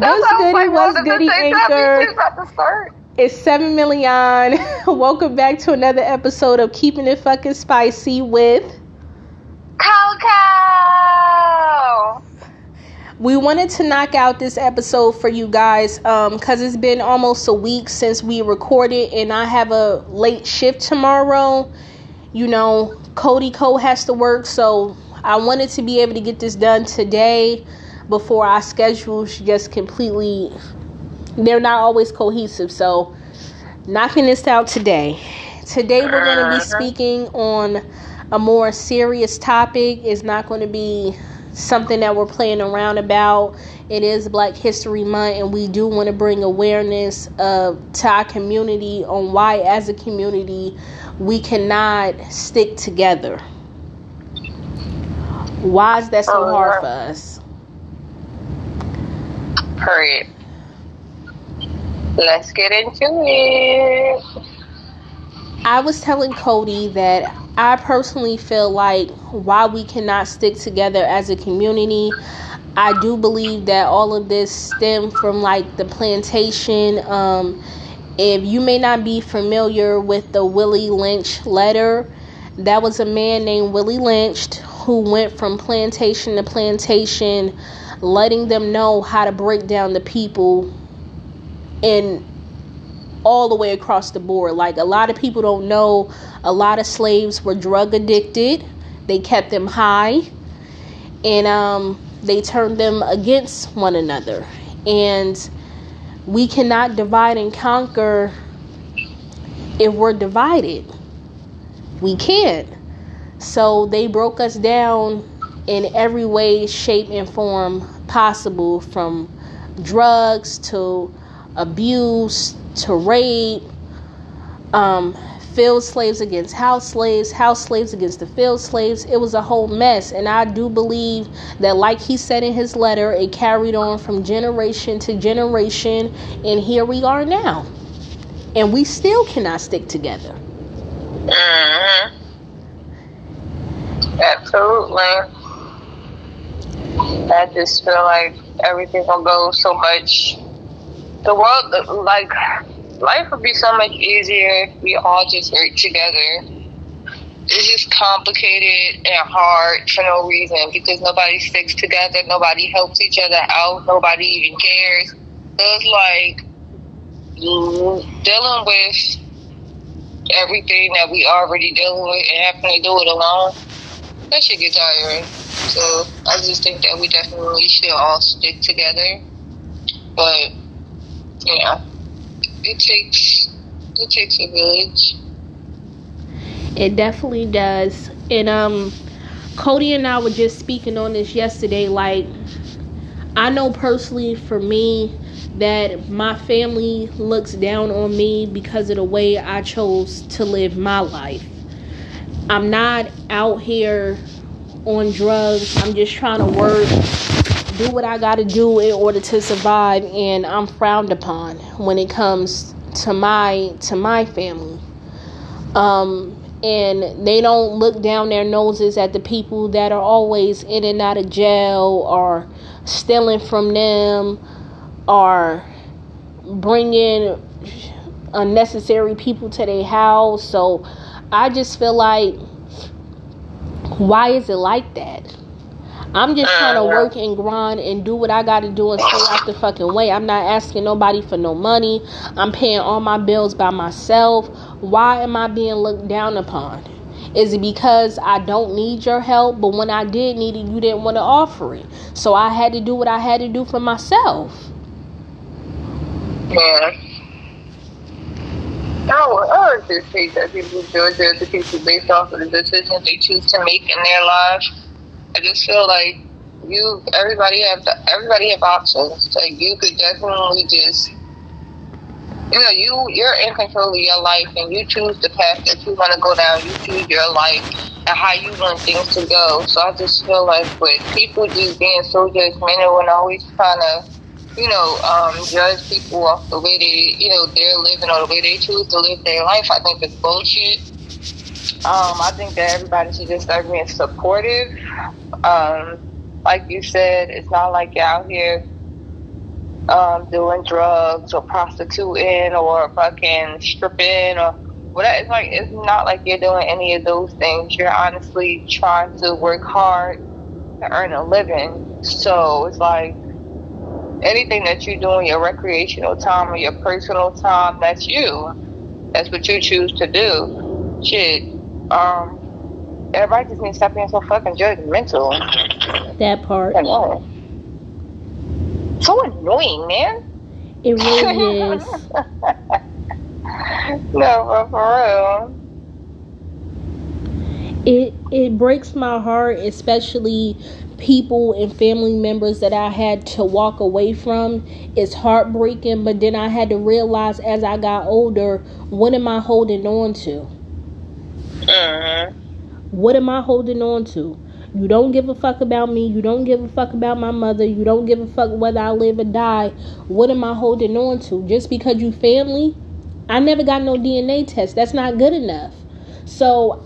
What's goody? Like, what's goody, Anchor? It's seven million. Welcome back to another episode of Keeping It Fucking Spicy with Coco. We wanted to knock out this episode for you guys because um, it's been almost a week since we recorded, and I have a late shift tomorrow. You know, Cody Cole has to work, so I wanted to be able to get this done today before our schedules just completely they're not always cohesive. So knocking this out today. Today we're going to be uh-huh. speaking on a more serious topic. It's not going to be something that we're playing around about. It is Black History Month, and we do want to bring awareness of to our community on why, as a community, we cannot stick together. Why is that so oh, hard for us? Hurry. Let's get into it. I was telling Cody that I personally feel like why we cannot stick together as a community. I do believe that all of this stem from like the plantation. Um, if you may not be familiar with the Willie Lynch letter, that was a man named Willie Lynch who went from plantation to plantation letting them know how to break down the people in all the way across the board. Like a lot of people don't know a lot of slaves were drug addicted. They kept them high and um, they turned them against one another. And we cannot divide and conquer if we're divided. We can't. So they broke us down in every way, shape, and form possible from drugs to abuse to rape, um, field slaves against house slaves, house slaves against the field slaves. It was a whole mess. And I do believe that, like he said in his letter, it carried on from generation to generation. And here we are now. And we still cannot stick together. Mm-hmm. Absolutely. I just feel like everything will go so much. The world, like, life would be so much easier if we all just work together. It's just complicated and hard for no reason because nobody sticks together, nobody helps each other out, nobody even cares. It's like dealing with everything that we already dealing with and having to do it alone. That should get tiring. So I just think that we definitely should all stick together. But yeah, it takes it takes a village. It definitely does. And um Cody and I were just speaking on this yesterday. Like I know personally for me that my family looks down on me because of the way I chose to live my life. I'm not out here on drugs. I'm just trying to work, do what I got to do in order to survive, and I'm frowned upon when it comes to my to my family. Um, and they don't look down their noses at the people that are always in and out of jail or stealing from them or bringing unnecessary people to their house. So I just feel like why is it like that? I'm just trying to uh, work and grind and do what I got to do and stay out the fucking way. I'm not asking nobody for no money. I'm paying all my bills by myself. Why am I being looked down upon? Is it because I don't need your help, but when I did need it, you didn't want to offer it? So I had to do what I had to do for myself. Yeah. I, I would just say that people judge other people based off of the decisions they choose to make in their lives. I just feel like you, everybody have everybody have options. Like you could definitely just, you know, you you're in control of your life and you choose the path that you want to go down. You choose your life and how you want things to go. So I just feel like with people just being so judgmental and always trying to you know, um, judge people off the way they, you know, they're living or the way they choose to live their life. I think it's bullshit. Um, I think that everybody should just start being supportive. Um, like you said, it's not like you're out here um, doing drugs or prostituting or fucking stripping or whatever. It's like it's not like you're doing any of those things. You're honestly trying to work hard to earn a living. So it's like anything that you do in your recreational time or your personal time, that's you. That's what you choose to do. Shit. Um, everybody just needs to stop being so fucking judgmental. That part. So annoying, man. It really is. no, for real. It it breaks my heart, especially people and family members that I had to walk away from. It's heartbreaking, but then I had to realize as I got older, what am I holding on to? Uh-huh. What am I holding on to? You don't give a fuck about me. You don't give a fuck about my mother. You don't give a fuck whether I live or die. What am I holding on to? Just because you family? I never got no DNA test. That's not good enough. So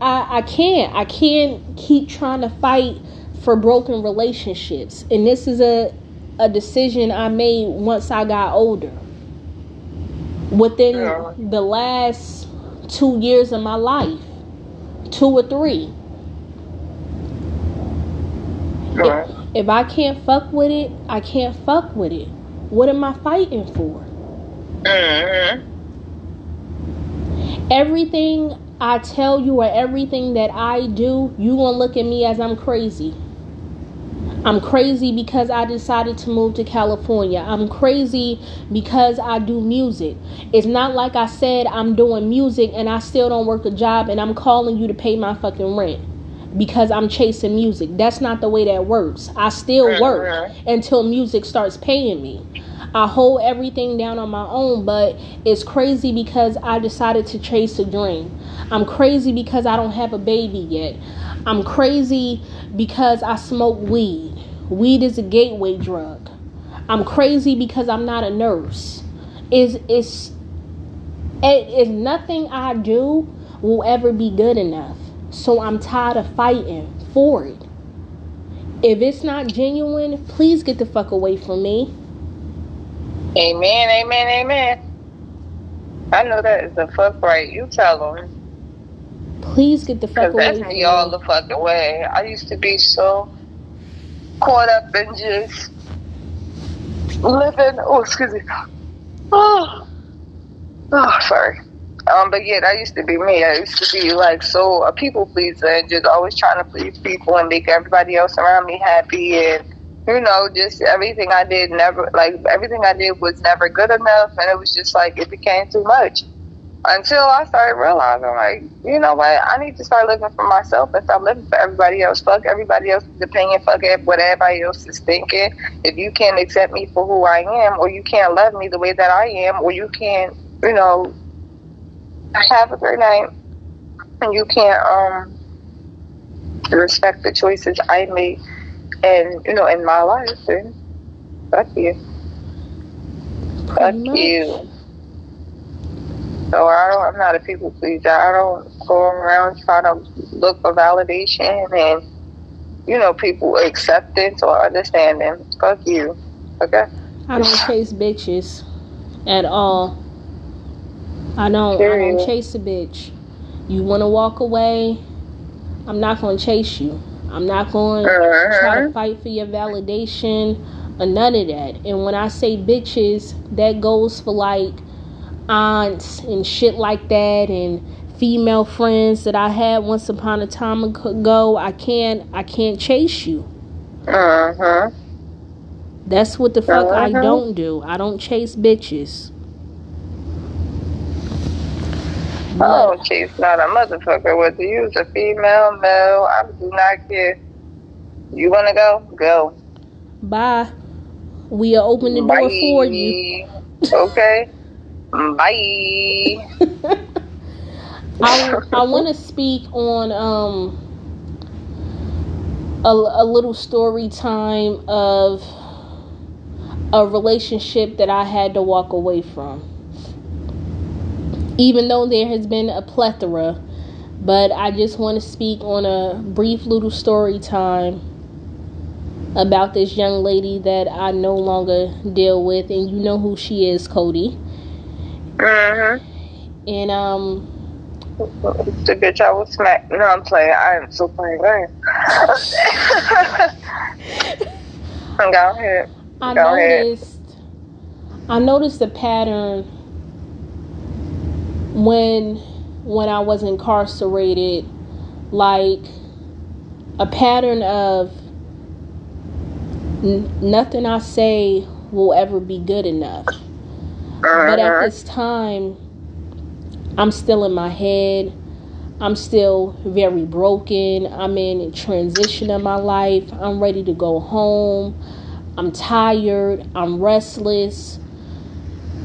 I I can't. I can't keep trying to fight for broken relationships. And this is a a decision I made once I got older. Within Yeah. the last 2 years of my life. 2 or 3. Right. If I can't fuck with it, I can't fuck with it. What am I fighting for? Uh-huh. Everything I tell you or everything that I do, you gonna look at me as I'm crazy. I'm crazy because I decided to move to California. I'm crazy because I do music. It's not like I said I'm doing music and I still don't work a job and I'm calling you to pay my fucking rent because I'm chasing music. That's not the way that works. I still work until music starts paying me. I hold everything down on my own, but it's crazy because I decided to chase a dream. I'm crazy because I don't have a baby yet. I'm crazy because I smoke weed. Weed is a gateway drug. I'm crazy because I'm not a nurse. Is it's it eh, is nothing I do will ever be good enough. So I'm tired of fighting for it. If it's not genuine, please get the fuck away from me. Amen, amen, amen. I know that is the fuck right. You tell them. Please get the fuck away that's from me me. all the fucking way. I used to be so caught up in just living. Oh, excuse me. Oh, oh sorry. Um, but yeah, that used to be me. I used to be like so a people pleaser and just always trying to please people and make everybody else around me happy and you know, just everything I did never like everything I did was never good enough and it was just like it became too much. Until I started realizing like, you know what, I need to start living for myself and stop living for everybody else. Fuck everybody else's opinion, fuck what everybody else is thinking. If you can't accept me for who I am or you can't love me the way that I am or you can't, you know, have a great night and you can't um respect the choices I make, and you know in my life then fuck you fuck you so I don't I'm not a people pleaser I don't go around trying to look for validation and you know people acceptance or understanding fuck you okay I don't chase bitches at all. I don't. I don't chase a bitch. You want to walk away? I'm not going to chase you. I'm not going to try to uh fight for your validation or none of that. And when I say bitches, that goes for like aunts and shit like that and female friends that I had once upon a time ago. I can't. I can't chase you. uh-huh That's what the fuck I Uh-huh. don't do. I don't chase bitches. I But don't chase not a motherfucker whether you's a female, male, I do not care. You wanna go? Go. bye. We are open the door for you. Okay. Bye. I, I want to speak on um a, a little story time of a relationship that I had to walk away from. Even though there has been a plethora, but I just want to speak on a brief little story time about this young lady that I no longer deal with, and you know who she is, Cody. Mhm. And um, the bitch I was smack. No, I'm playing. I am so playing. Go Go ahead. I Go noticed. ahead. I noticed a pattern when when I was incarcerated, like a pattern of n- nothing I say will ever be good enough. But at Uh-huh. this time, I'm still in my head. I'm still very broken. I'm in a transition of my life. I'm ready to go home. I'm tired. I'm restless.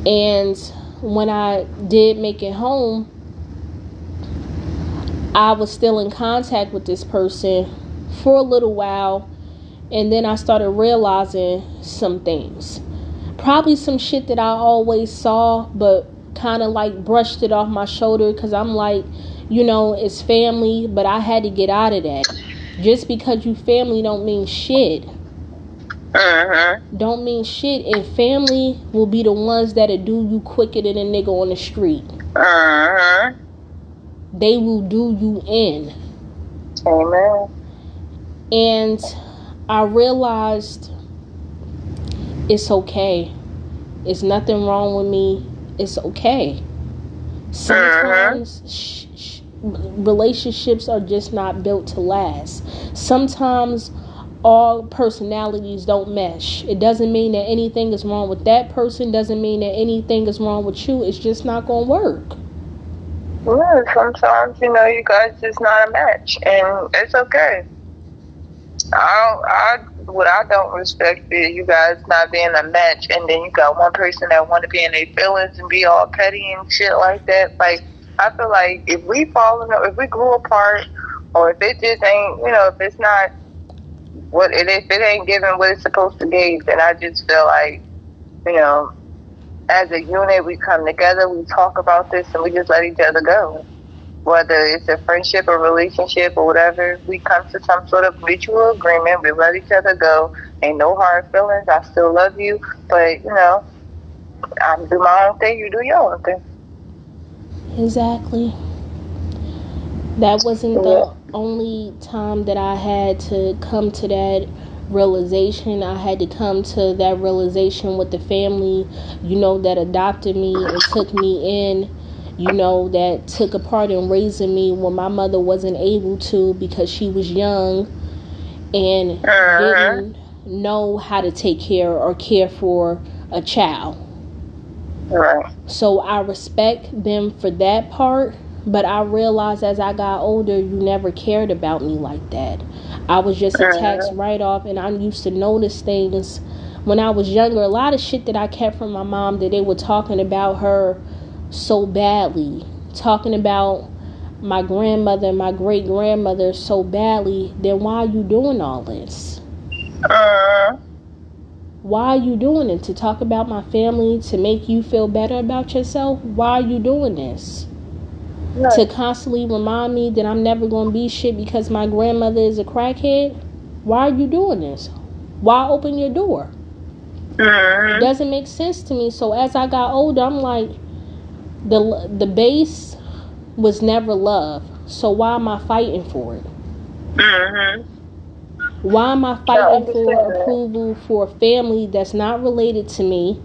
And when I did make it home, I was still in contact with this person for a little while. And then I started realizing some things. Probably some shit that I always saw, but kind of like brushed it off my shoulder because I'm like, you know, it's family, but I had to get out of that. Just because you family don't mean shit. Uh-huh. Don't mean shit. And family will be the ones that'll do you quicker than a nigga on the street. Uh-huh. They will do you in. Amen. And I realized it's okay. It's nothing wrong with me. It's okay. Sometimes uh-huh. sh- sh- relationships are just not built to last. Sometimes all personalities don't mesh. It doesn't mean that anything is wrong with that person, doesn't mean that anything is wrong with you. It's just not going to work. Yeah, sometimes you know you guys just not a match, and it's okay. I, I, what I don't respect is you guys not being a match, and then you got one person that want to be in their feelings and be all petty and shit like that. Like I feel like if we falling, if we grew apart, or if it just ain't, you know, if it's not what it if it ain't giving what it's supposed to give, then I just feel like, you know, as a unit, we come together, we talk about this, and we just let each other go. Whether it's a friendship or relationship or whatever, we come to some sort of mutual agreement. We let each other go. Ain't no hard feelings. I still love you, but you know, I do my own thing. You do your own thing. Exactly. That wasn't the only time that I had to come to that realization. I had to come to that realization with the family, you know, that adopted me and took me in, you know, that took a part in raising me when my mother wasn't able to because she was young and Uh-huh. didn't know how to take care or care for a child. Right. So I respect them for that part, but I realized as I got older, you never cared about me like that. I was just a tax write off, and I used to notice things when I was younger. A lot of shit that I kept from my mom that they were talking about her so badly, talking about my grandmother and my great grandmother so badly. Then why are you doing all this? Uh, Why are you doing it? To talk about my family, to make you feel better about yourself? Why are you doing this? To constantly remind me that I'm never going to be shit because my grandmother is a crackhead? Why are you doing this? Why open your door? It uh, doesn't make sense to me. So as I got older, I'm like, the the base was never love. So why am I fighting for it? uh, Why am I fighting understand for approval for a family that's not related to me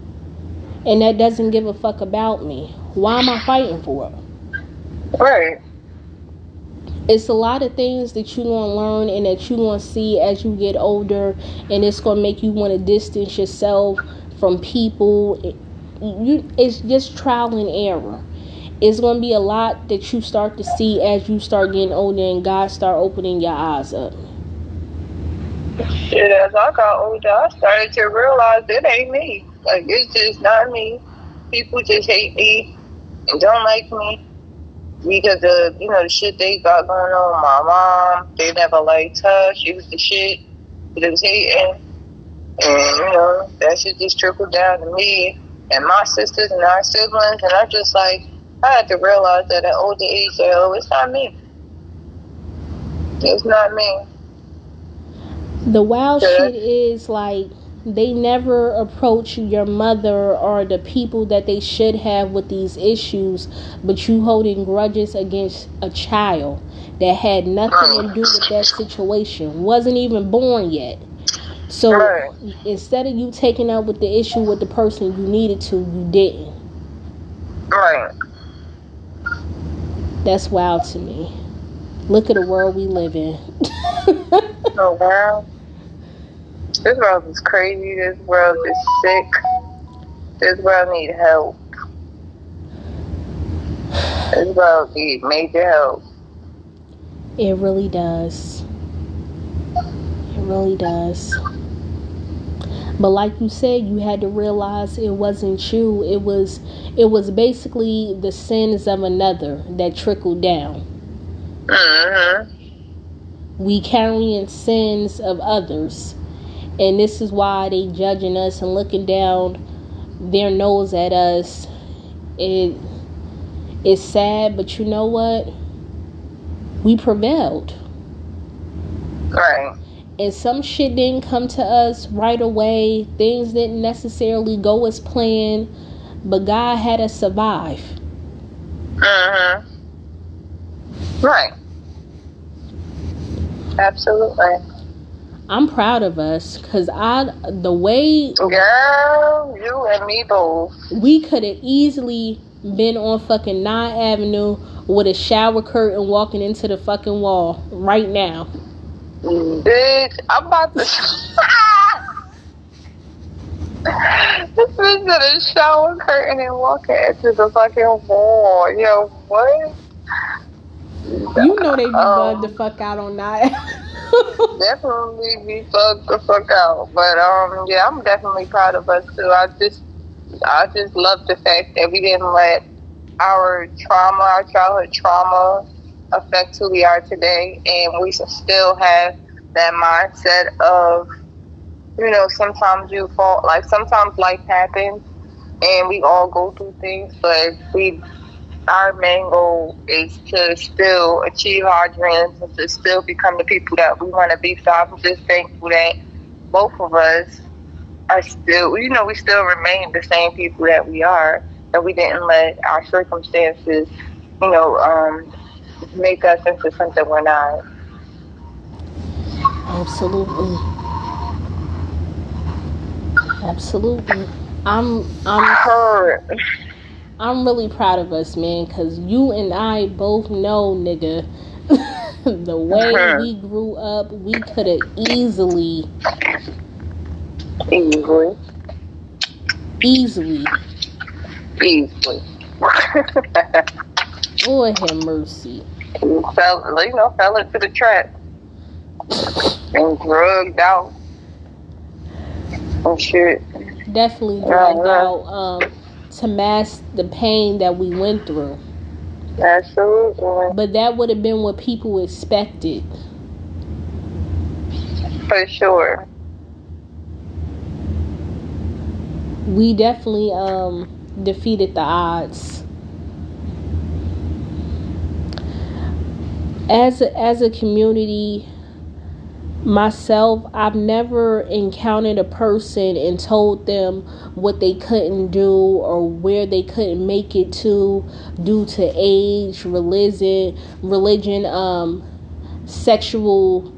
and that doesn't give a fuck about me? Why am I fighting for it? right. It's a lot of things that you're going to learn and that you're going to see as you get older, and it's going to make you want to distance yourself from people. You, it's just trial and error. It's going to be a lot that you start to see as you start getting older and God start opening your eyes up. Shit, as I got older, I started to realize it ain't me. Like, it's just not me. People just hate me and don't like me because of, you know, the shit they got going on. My mom, they never liked her. She was the shit. It was hating. And, you know, that shit just trickled down to me and my sisters and our siblings. And I'm just like, I had to realize that at older age, that, oh, it's not me. It's not me. The wild yeah. shit is like they never approach your mother or the people that they should have with these issues, but you holding grudges against a child that had nothing to mm. do with that situation, wasn't even born yet. So right. instead of you taking out with the issue with the person you needed to, you didn't. Right. That's wild to me. Look at the world we live in. oh wow. This world is crazy. This world is sick. This world need help. This world need major help. It really does. It really does. But like you said, you had to realize it wasn't you. It was it was basically the sins of another that trickled down. Mm-hmm. We carrying sins of others. And this is why they judging us and looking down their nose at us. It it's sad, but you know what? We prevailed. Right and some shit didn't come to us right away. Things didn't necessarily go as planned, but God had us survive. Huh. Right. Absolutely. I'm proud of us because I the way girl, you and me both. We could have easily been on fucking Nine Avenue with a shower curtain walking into the fucking wall right now. Bitch, I'm about to. this bitch got a shower curtain and walking into the fucking wall. Yo, what? You know they be um, the fuck out on that. definitely be fucked the fuck out. But um, yeah, I'm definitely proud of us too. I just, I just love the fact that we didn't let our trauma, our childhood trauma, affect who we are today, and we still have that mindset of, you know, sometimes you fall, like sometimes life happens, and we all go through things, but we, our main goal is to still achieve our dreams and to still become the people that we want to be. So I'm just thankful that both of us are still, you know, we still remain the same people that we are, that we didn't let our circumstances, you know, um, make us into something we're not. Absolutely. Absolutely. I'm I'm hurt. I'm really proud of us, man, cuz you and I both know, nigga, the way uh-huh. we grew up, we could have easily easily easily easily Lord have mercy. You fell, you know, fell into the trap and drugged out Oh shit. Definitely drugged out um, to mask the pain that we went through. Absolutely. But that would have been what people expected. For sure. We definitely um, defeated the odds. As a, as a community, myself, I've never encountered a person and told them what they couldn't do or where they couldn't make it to due to age, religion, religion, um, sexual,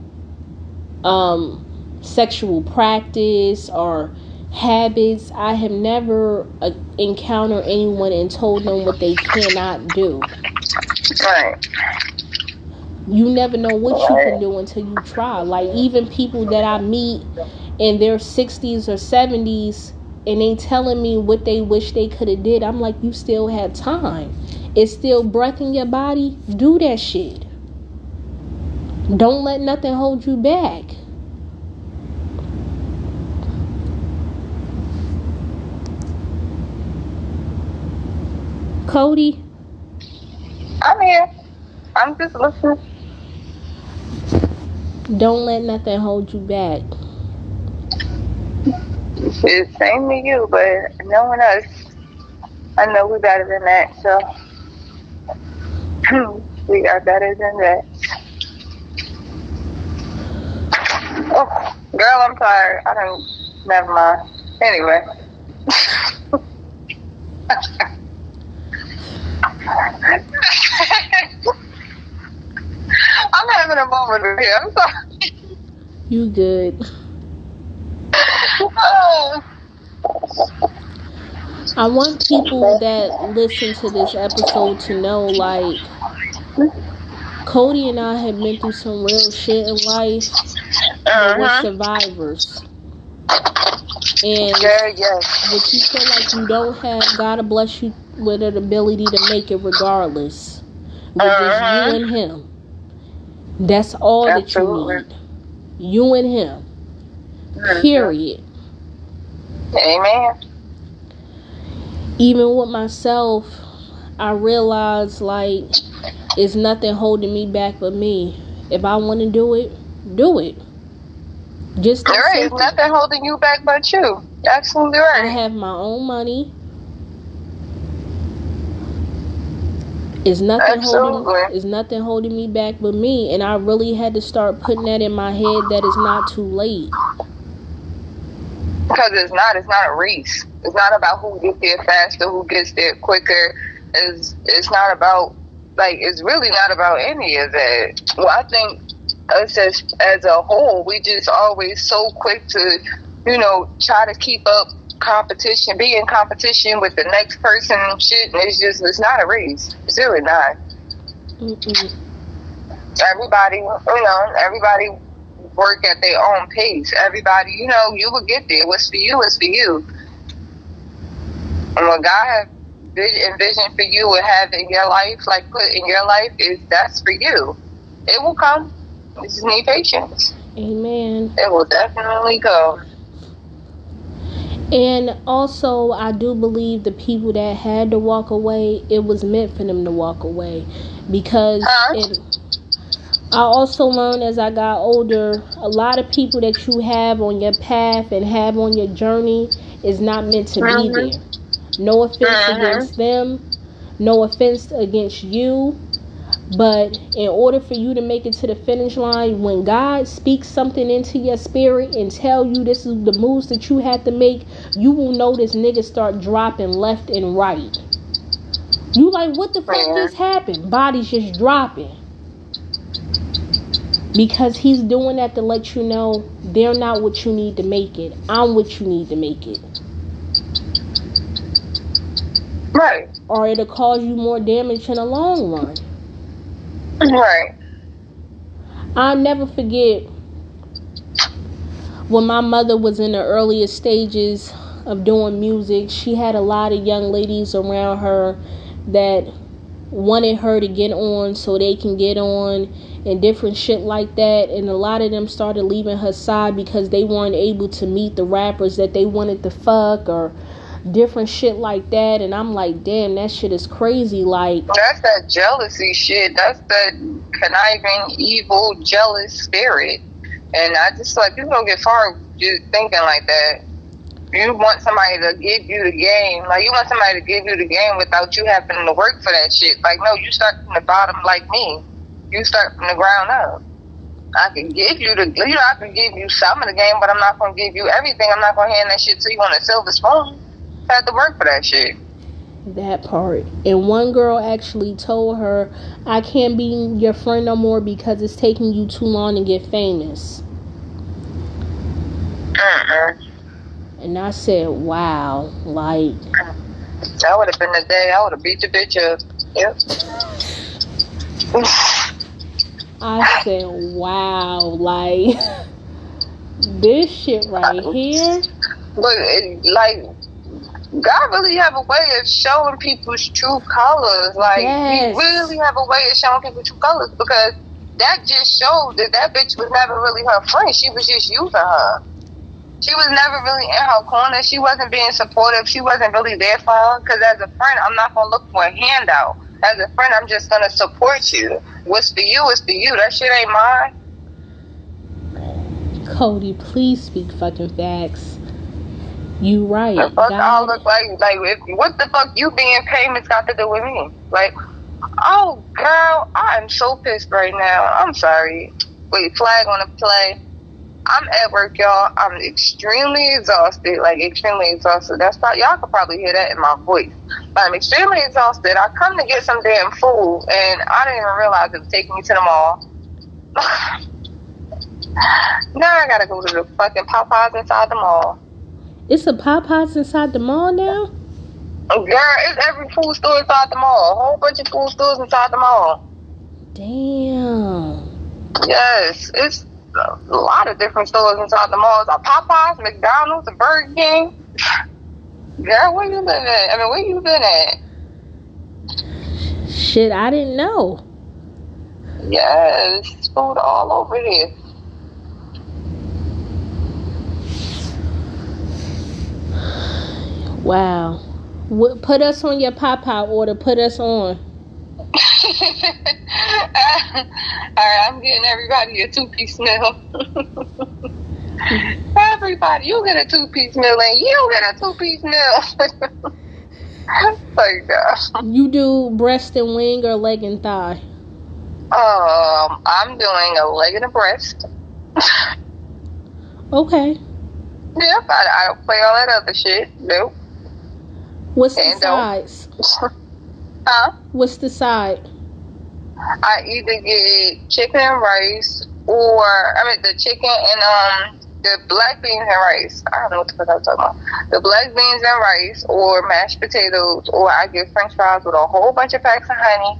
um, sexual practice or habits. I have never uh, encountered anyone and told them what they cannot do. Right you never know what you can do until you try. Like even people that I meet in their 60s or 70s and they telling me what they wish they could have did. I'm like, you still have time. It's still breath in your body. Do that shit. Don't let nothing hold you back. Cody. I'm here. I'm just listening. Don't let nothing hold you back. It's same to you, but knowing us, I know we're better than that. So we are better than that. Oh, girl, I'm tired. I don't. Never mind. Anyway. I'm having a moment here. I'm sorry. You good. I want people that listen to this episode to know, like, Cody and I have been through some real shit in life. Uh-huh. We're survivors. And yeah, yes. but you feel like you don't have, gotta bless you with an ability to make it regardless. With uh-huh. just you uh-huh. and him. That's all Absolutely. that you need. You and him. Mm-hmm. Period. Amen. Even with myself, I realize like it's nothing holding me back but me. If I want to do it, do it. Just there is nothing holding you back but you. Absolutely right. I have my own money. It's nothing Absolutely. holding it's nothing holding me back but me and I really had to start putting that in my head that it's not too late. Because it's not it's not a race. It's not about who gets there faster, who gets there quicker. It's it's not about like it's really not about any of that. Well I think us as as a whole, we just always so quick to, you know, try to keep up competition, be in competition with the next person and shit. And it's just, it's not a race. It's really not. Mm-mm. Everybody, you know, everybody work at their own pace. Everybody, you know, you will get there. What's for you is for you. And what God envisioned for you will have in your life, like put in your life, is that's for you. It will come. You just need patience. Amen. It will definitely come. And also, I do believe the people that had to walk away, it was meant for them to walk away. Because it, I also learned as I got older, a lot of people that you have on your path and have on your journey is not meant to be there. No offense uh-huh. against them, no offense against you, but in order for you to make it to the finish line, when God speaks something into your spirit and tell you this is the moves that you have to make, you will notice niggas start dropping left and right. You like, what the fuck just happened? Bodies just dropping. Because he's doing that to let you know they're not what you need to make it. I'm what you need to make it. Right. Or it'll cause you more damage in the long run. Right. I'll never forget when my mother was in the earliest stages of doing music, she had a lot of young ladies around her that wanted her to get on so they can get on and different shit like that and a lot of them started leaving her side because they weren't able to meet the rappers that they wanted to fuck or different shit like that. And I'm like, damn, that shit is crazy. Like, that's that jealousy shit. That's that conniving, evil, jealous spirit. And I just like, people don't get far just thinking like that. You want somebody to give you the game. Like, you want somebody to give you the game without you having to work for that shit. Like, no, you start from the bottom like me. You start from the ground up. I can give you the, you know, I can give you some of the game, but I'm not to give you everything. I'm not to hand that shit to you on a silver spoon had to work for that shit. That part. And one girl actually told her, I can't be your friend no more because it's taking you too long to get famous. Uh-uh. And I said, wow. Like. That would have been the day I would have beat the bitch up. Yep. I said, wow. Like. this shit right here. Look, like God really have a way of showing people's true colors. Like yes. He really have a way of showing people true colors because that just showed that that bitch was never really her friend. She was just using her. She was never really in her corner. She wasn't being supportive. She wasn't really there for her. Because as a friend, I'm not gonna look for a handout. As a friend, I'm just gonna support you. What's for you is for you. That shit ain't mine. Cody, please speak fucking facts. You right. The fuck all look like like if, what the fuck you being famous got to do with me? Like, oh girl, I'm so pissed right now. I'm sorry. Wait, flag on the play. I'm at work, y'all. I'm extremely exhausted, like extremely exhausted. That's probably y'all could probably hear that in my voice. But I'm extremely exhausted. I come to get some damn food, and I didn't even realize it was taking me to the mall. now I gotta go to the fucking Popeyes inside the mall. It's a Popeyes inside the mall now. Oh, Girl, it's every food store inside the mall. A whole bunch of food stores inside the mall. Damn. Yes, it's a lot of different stores inside the malls. A Popeyes, McDonald's, Burger King. Girl, where you been at? I mean, where you been at? Shit, I didn't know. Yes, food all over here. Wow. Put us on your Popeye order. Put us on. All right, I'm getting everybody a two piece meal. everybody, you get a two piece meal, and you get a two piece meal. Thank God. You do breast and wing or leg and thigh? Um, I'm doing a leg and a breast. okay. Yep, I, I don't play all that other shit. Nope. What's the sides? huh? What's the side? I either get chicken and rice, or I mean the chicken and um the black beans and rice. I don't know what the fuck I was talking about. The black beans and rice, or mashed potatoes, or I get French fries with a whole bunch of packs of honey.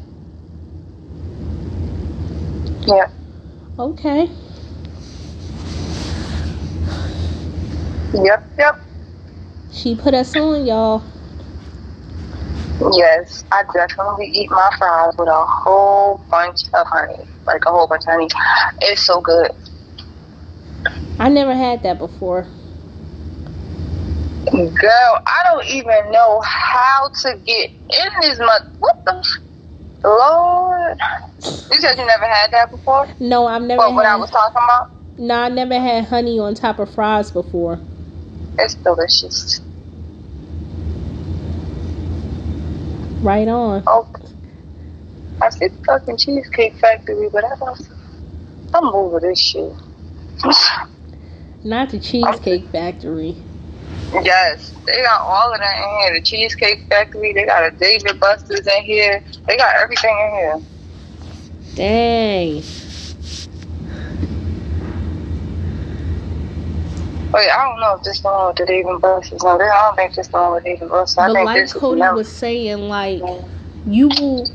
Yeah. Okay. Yep. Yep. She put us on, y'all. Yes, I definitely eat my fries with a whole bunch of honey. Like a whole bunch of honey. It's so good. I never had that before. Girl, I don't even know how to get in this month. What the Lord? You said you never had that before? No, I've never. What, had, what I was talking about? No, I never had honey on top of fries before. It's delicious. Right on. Oh, I said fucking Cheesecake Factory, but I don't. I'm over this shit. Not the Cheesecake Factory. Yes, they got all of that in here. The Cheesecake Factory, they got a David Buster's in here. They got everything in here. Dang. Wait, I don't know if this one with the David. No, I don't think this one with David Buster's. I but think like this Cody was saying, like you will.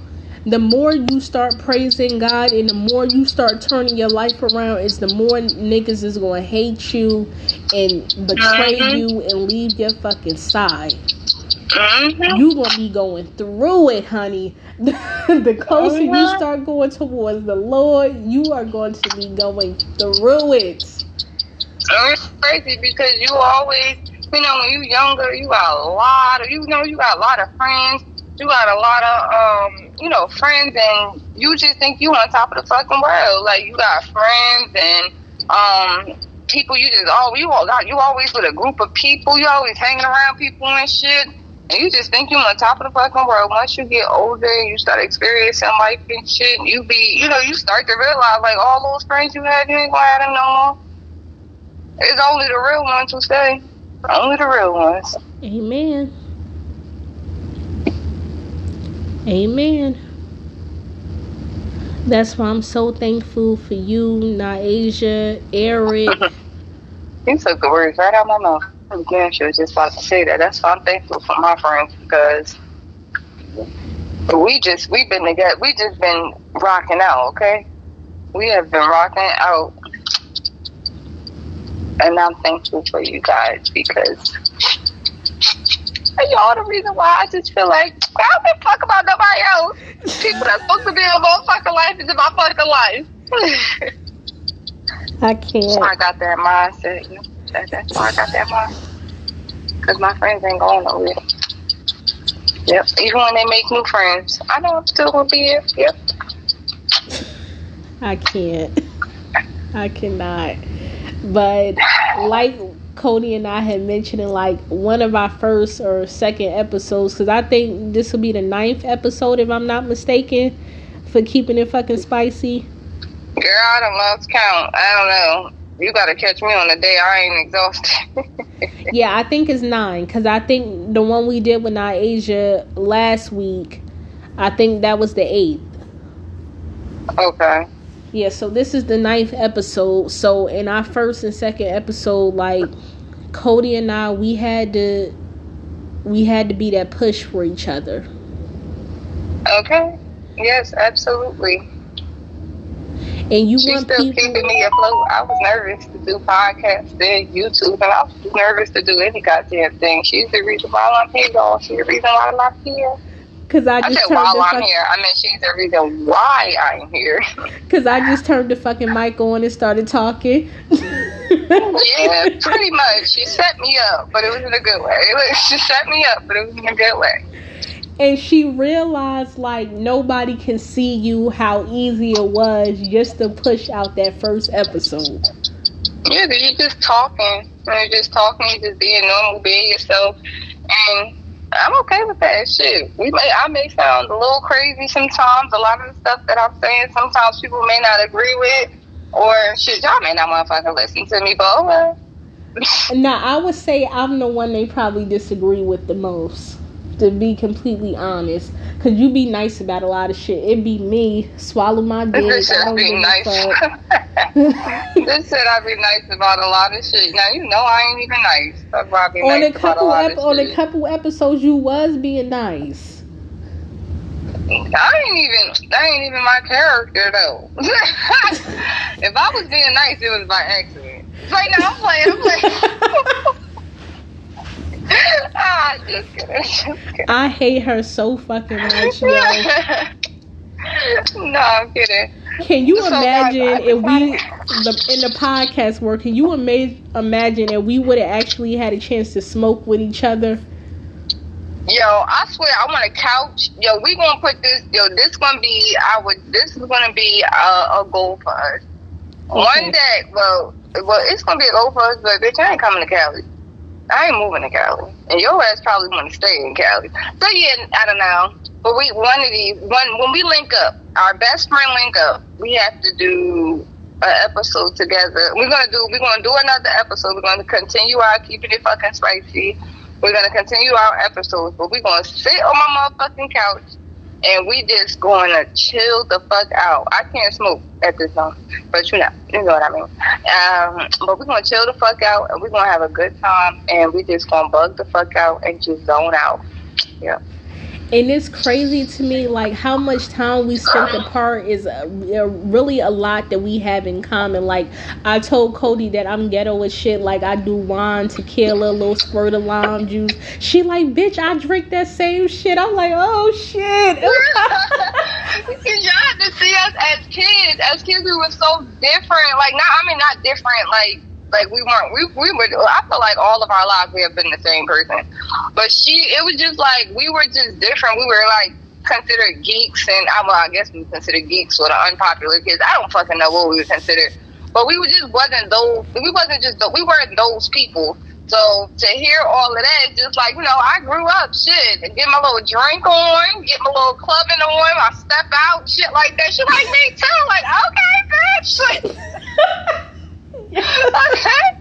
The more you start praising God and the more you start turning your life around, is the more niggas is gonna hate you and betray mm-hmm. you and leave your fucking side. Mm-hmm. You gonna be going through it, honey. the closer mm-hmm. you start going towards the Lord, you are going to be going through it it's crazy because you always, you know, when you younger, you got a lot of, you know, you got a lot of friends. You got a lot of, um, you know, friends, and you just think you on top of the fucking world. Like you got friends and um, people. You just oh, you all got you always with a group of people. You always hanging around people and shit. And you just think you're on top of the fucking world. Once you get older and you start experiencing life and shit, you be, you know, you start to realize like all those friends you had, you ain't gonna have them no more. It's only the real ones who stay. Only the real ones. Amen. Amen. That's why I'm so thankful for you, Naasia, Eric. you took the words right out of my mouth. I'm glad you was just about to say that. That's why I'm thankful for my friends because we just we've been together. We just been rocking out. Okay, we have been rocking out and I'm thankful for you guys because y'all the reason why I just feel like I don't give a fuck about nobody else. People that's supposed to be in my fucking life is in my fucking life. I can't. So I got that mindset. That's why I got that mindset. Because my friends ain't going nowhere. Yep. Even when they make new friends, I know I'm still gonna be here. Yep. I can't. I cannot. But like Cody and I had mentioned in like one of our first or second episodes, because I think this will be the ninth episode if I'm not mistaken, for keeping it fucking spicy. Girl, I don't lost count. I don't know. you gotta catch me on a day I ain't exhausted. yeah, I think it's nine because I think the one we did with Asia last week, I think that was the eighth. Okay. Yeah, so this is the ninth episode. So in our first and second episode, like Cody and I, we had to we had to be that push for each other. Okay. Yes, absolutely. And you She's want still people... keeping me afloat. I was nervous to do podcasts, then YouTube, and I was nervous to do any goddamn thing. She's the reason why I'm here, y'all. She's the reason why I'm here. Cause I just I said while I'm fuck- here, I mean she's the reason why I'm here. Cause I just turned the fucking mic on and started talking. yeah, pretty much. She set me up, but it was in a good way. It was, she set me up, but it was in a good way. and she realized like nobody can see you how easy it was just to push out that first episode. Yeah, you're just talking. You're just talking, just being normal, being yourself. And I'm okay with that shit. We may I may sound a little crazy sometimes. A lot of the stuff that I'm saying sometimes people may not agree with. Or shit, y'all may not motherfucking listen to me, but oh. Now I would say I'm the one they probably disagree with the most. To be completely honest, cause you be nice about a lot of shit. It be me swallow my dick. This I don't be nice. this said I'd be nice about a lot of shit. Now you know I ain't even nice. That's why I be on nice a about a couple ep- on a couple episodes, you was being nice. I ain't even that ain't even my character though. if I was being nice, it was by accident. Right now I'm playing, I'm playing. Just kidding, just kidding. I hate her so fucking much, no, I'm kidding. Can you So, imagine guys, if we, the, in the podcast world, can you ima- imagine if we would have actually had a chance to smoke with each other? Yo, I swear I want a couch. Yo, we gonna put this. Yo, this gonna be our. This is gonna be a, a goal for us. One day, well, well, it's gonna be a goal for us, but bitch, I ain't coming to Cali. I ain't moving to Cali, and your ass probably want to stay in Cali. So yeah, I don't know. But we one of these one when we link up, our best friend link up, we have to do an episode together. We're gonna do we're gonna do another episode. We're gonna continue our keeping it fucking spicy. We're gonna continue our episodes, but we're gonna sit on my motherfucking couch and we just gonna chill the fuck out. I can't smoke at this time, but you know, you know what I mean. Um, but we're gonna chill the fuck out and we're gonna have a good time and we just gonna bug the fuck out and just zone out. Yeah. And it's crazy to me, like how much time we spent apart is uh, uh, really a lot that we have in common. Like I told Cody that I'm ghetto as shit. Like I do wine, tequila, a little squirt of lime juice. She like, bitch, I drink that same shit. I'm like, oh shit. Y'all have to see us as kids. As kids, we were so different. Like, not I mean, not different. Like, like we weren't. We we were. I feel like all of our lives we have been the same person. But she, it was just like we were just different. We were like considered geeks, and I, well, I guess we considered geeks for the unpopular kids. I don't fucking know what we would consider. But we were just wasn't those. We wasn't just. We weren't those people. So to hear all of that, just like you know, I grew up, shit, and get my little drink on, get my little clubbing on, I step out, shit like that. She like me too, like okay, bitch. okay.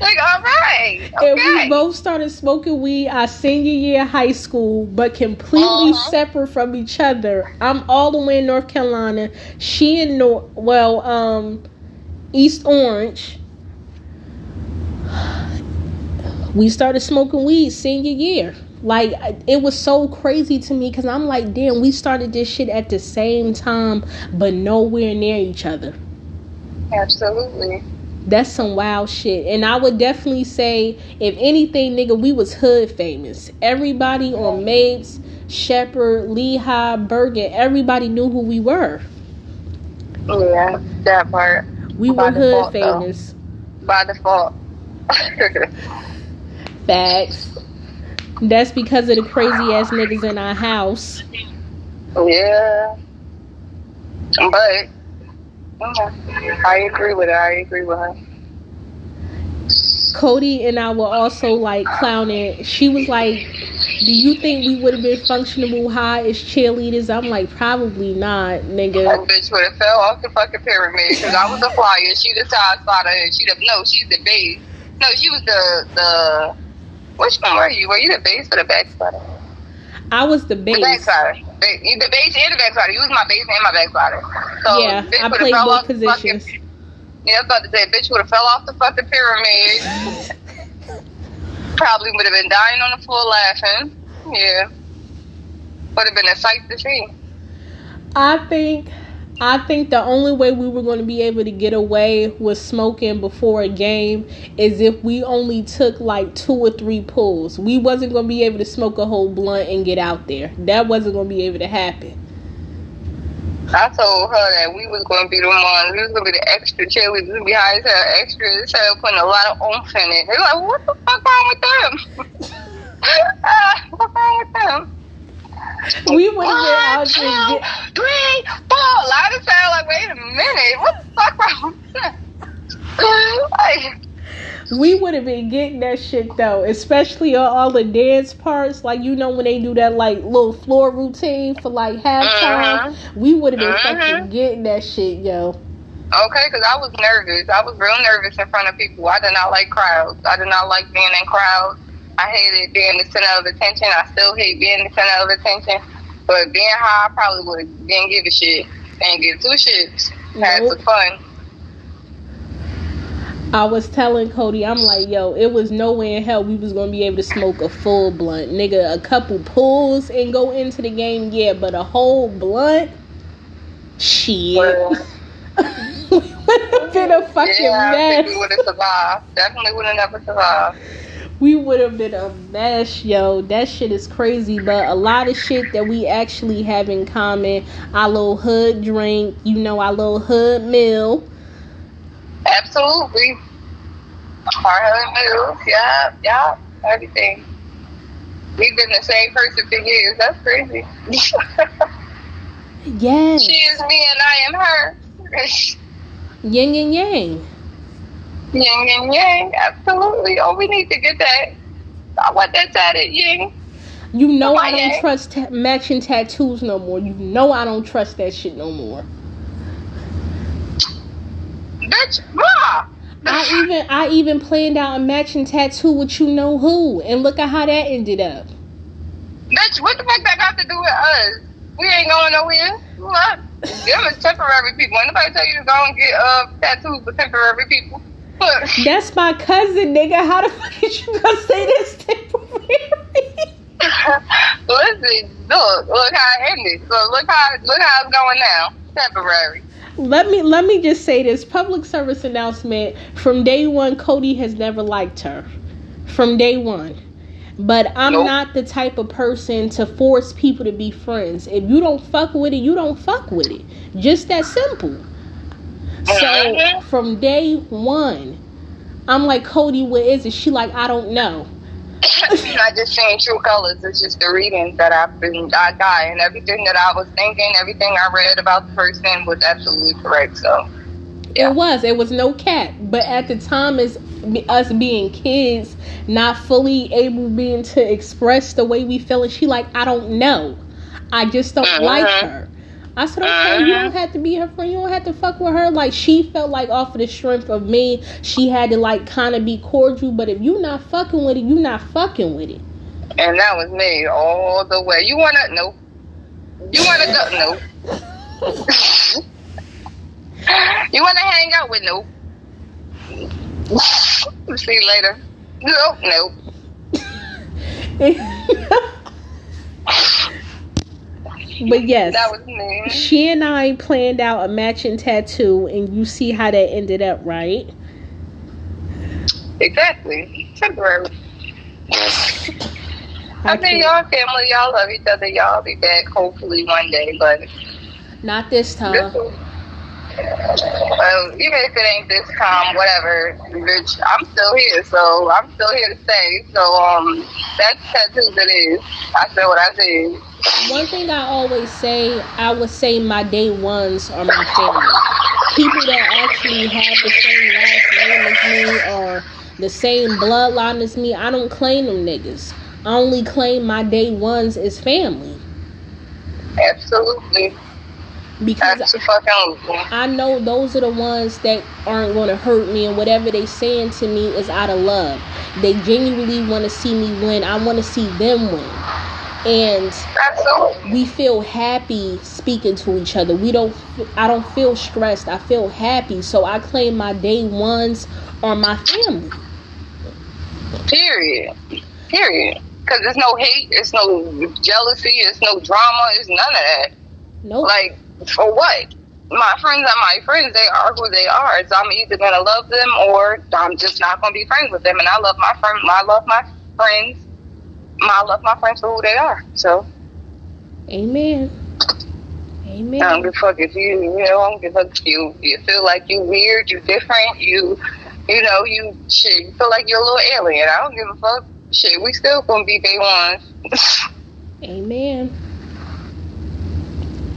Like all right, And we both started smoking weed our senior year of high school, but completely Uh-huh. separate from each other. I'm all the way in North Carolina. She in North, well, um, East Orange. We started smoking weed senior year. Like it was so crazy to me because I'm like, damn, we started this shit at the same time, but nowhere near each other. Absolutely. That's some wild shit. And I would definitely say, if anything, nigga, we was hood famous. Everybody on Mapes, Shepherd, Lehigh, Bergen, everybody knew who we were. Oh, yeah, that part. We By were hood default, though. famous. By default. Facts. That's because of the crazy ass niggas in our house. yeah. But yeah, I agree with her. I agree with her. Cody and I were also like clowning. She was like, "Do you think we would have been functional high as cheerleaders?" I'm like, "Probably not, nigga." That bitch would have fell off the fucking pyramid because I was the flyer. She the side spotter, and she the no, she's the base. No, she was the the. Which one were you? Were you the base or the back spotter? I was the base. The back spotter. The, you the base and the back spotter. You was my base and my back spotter. So yeah, bitch I played both positions. Fucking, yeah, I was about to say, bitch would have fell off the fucking pyramid. Probably would have been dying on the floor laughing. Yeah. Would have been a sight to see. I think I think the only way we were going to be able to get away with smoking before a game is if we only took like two or three pulls. We wasn't going to be able to smoke a whole blunt and get out there. That wasn't going to be able to happen. I told her that we was going to be the ones. We was going to be the extra cheerleaders behind her, extra as hell, putting a lot of oomph in it. They're like, what the fuck wrong with them? Ah, What's wrong with them? We been One, out there. Get, three, four. Loud as hell. Like, wait a minute. What the fuck wrong? Like, we would have been getting that shit though, especially on all the dance parts. Like you know when they do that like little floor routine for like halftime, we would have been Mhm. fucking getting that shit, yo. Okay, because I was nervous. I was real nervous in front of people. I did not like crowds. I did not like being in crowds. I hated being the center of attention. I still hate being the center of attention. But being high, I probably would have didn't give a shit. Didn't give two shits. Had some fun. I was telling Cody, I'm like, yo, it was no way in hell we was gonna be able to smoke a full blunt, nigga. A couple pulls and go into the game, yeah, but a whole blunt, shit. Well, would have been a fucking yeah, I think we would have survived. Definitely would have never survived. We would have been a mess, yo. That shit is crazy, but a lot of shit that we actually have in common. Our little hood drink, you know, our little hood meal. Absolutely. Our husband moves. Yeah, yeah, everything. We've been the same person for years. That's crazy. Yes, she is me and I am her. yin and yang. Yin and yang, absolutely. Oh, we need to get that. I want that tatted yin. You know I don't yeah. trust ta- matching tattoos no more. You know I don't trust that shit no more. Bitch, ma. I even I even planned out a matching tattoo with you know who, and look at how that ended up. Bitch, what the fuck that got to do with us? We ain't going nowhere. What? Them is temporary people. Anybody tell you to go and get uh tattoos for temporary people? That's my cousin, nigga. How the fuck is you gonna say this temporary? listen, look, look how it ended. Look, look how look how it's going now. Temporary. let me let me just say this public service announcement. From day one, Cody has never liked her. From day one. But I'm Nope. not the type of person to force people to be friends. If you don't fuck with it, you don't fuck with it. Just that simple. So Mhm. from day one, I'm like, Cody, what is it? She like, I don't know. I just seen true colors. It's just the readings that I've been I got and everything that I was thinking, everything I read about the person was absolutely correct. So Yeah. It was. It was no cap. But at the time, as us being kids, not fully able being to express the way we feel, and she like, I don't know. I just don't Mhm. like her. I said, okay, you Mhm. don't have to be her friend. You don't have to fuck with her. Like she felt like off of the strength of me, she had to like kind of be cordial. But if you not fucking with it, you not fucking with it. and that was me all the way. You wanna no. You wanna go no. you wanna hang out with no. See you later. Nope, nope. but yes, That was me. she and I planned out a matching tattoo, and you see how that ended up, right? Exactly. Temporary. I can't- mean, y'all family, y'all love each other. Y'all be back hopefully one day, but Not this this time. was, well, even if it ain't this time, whatever, bitch, I'm still here, so I'm still here to stay. So, um, that's tattoos it is. I said what I said. One thing I always say, I would say my day ones are my family. People that actually have the same last name as me or the same bloodline as me, I don't claim them niggas. I only claim my day ones as family. Absolutely. Because. I know those are the ones that aren't going to hurt me, and whatever they saying to me is out of love. They genuinely want to see me win. I want to see them win, and Absolutely. we feel happy speaking to each other. We don't. I don't feel stressed. I feel happy. So I claim my day ones on my family. Period. Period. Because there's no hate, it's no jealousy, it's no drama, it's none of that. Nope. Like, for what? My friends are my friends. They are who they are. So I'm either gonna love them or I'm just not gonna be friends with them. And I love my friend. I love my friends. I love my friends for who they are. So. Amen. Amen. I don't give a fuck if you, you know, I don't give a fuck if you, you feel like you weird, you different, you, you know, you shit, you feel like you're a little alien. I don't give a fuck. Shit, we still gonna be day ones. Amen.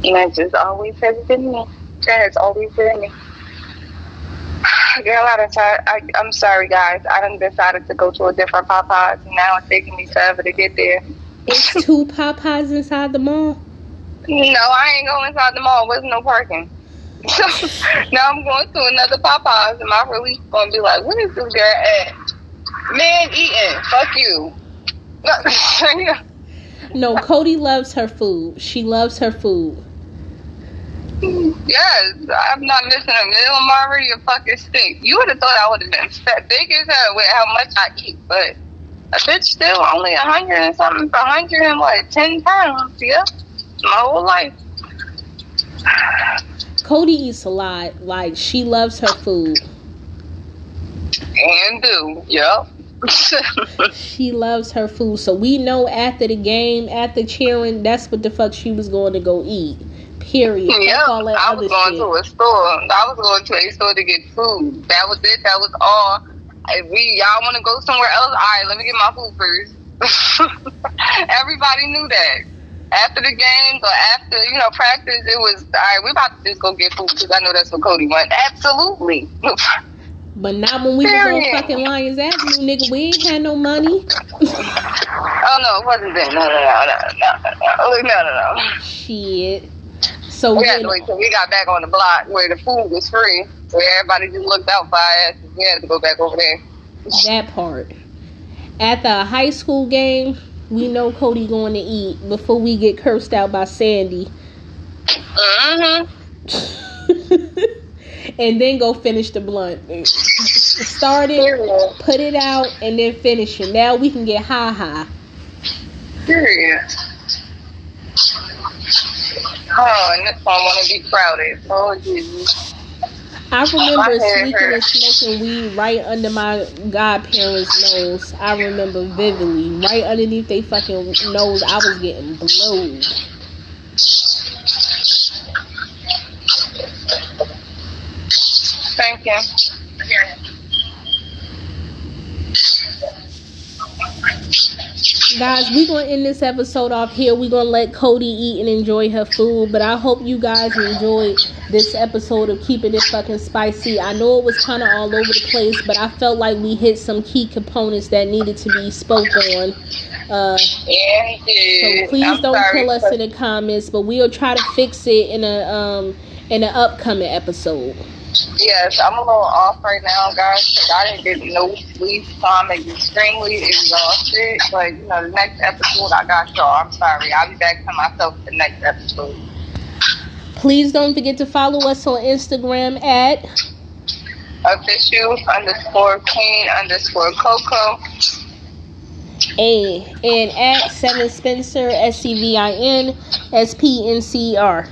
And that just always has been me. That has always been me. Girl, I decided, I, I'm sorry, guys. I done decided to go to a different Popeyes, and now it's taking me forever to get there. It's two Popeyes inside the mall. No, I ain't going inside the mall. There's no parking. So now I'm going to another Popeyes, and my release gonna be like, "What is this girl at? Man, eating. Fuck you." No, Cody loves her food. She loves her food. Yes, I'm not missing a meal. I'm already a fucking stick. You would have thought I would have been fat, big as hell with how much I eat, but a bitch still only a hundred and something, a hundred and what, ten pounds? Yeah, my whole life. Cody eats a lot. Like she loves her food. And do, yep. She loves her food. So we know after the game, after cheering, that's what the fuck she was going to go eat. Period. Fuck Yep, all that I was going shit. to a store. I was going to a store to get food. That was it. That was all. If we y'all want to go somewhere else, all right. Let me get my food first. Everybody knew that. After the games or after you know practice, it was all right. We about to just go get food because I know that's what Cody wants. Absolutely. But not when we was Period. on fucking Lyons Avenue, nigga. We ain't had no money. oh no, it wasn't that. No, no, no, no, no, no, no, no. Shit. So We had to wait till we got back on the block where the food was free, where everybody just looked out for us. We had to go back over there. that part. At the high school game, we know Cody going to eat before we get cursed out by Sandy. Mm-hmm. and then go finish the blunt. Start it, put it out, and then finish it. Now we can get high high. Period. Oh, and this one want to be crowded. Oh, Jesus. I remember sneaking and smoking weed right under my godparents' nose. I remember vividly. Right underneath their fucking nose, I was getting blowed. Thank you. Guys, we're gonna end this episode off here. We're gonna let Cody eat and enjoy her food. But I hope you guys enjoyed this episode of keeping it fucking spicy. I know it was kinda all over the place, but I felt like we hit some key components that needed to be spoke on. Uh Yeah. So please I'm don't sorry, kill us in the comments, but we'll try to fix it in a um in an upcoming episode. Yes, I'm a little off right now, guys, because I didn't get no sleep, so I'm extremely exhausted. But, you know, the next episode, I got y'all. I'm sorry. I'll be back to myself the next episode. Please don't forget to follow us on Instagram at Official underscore queen underscore coco. a and at seven Spencer S C V I N S P N C R.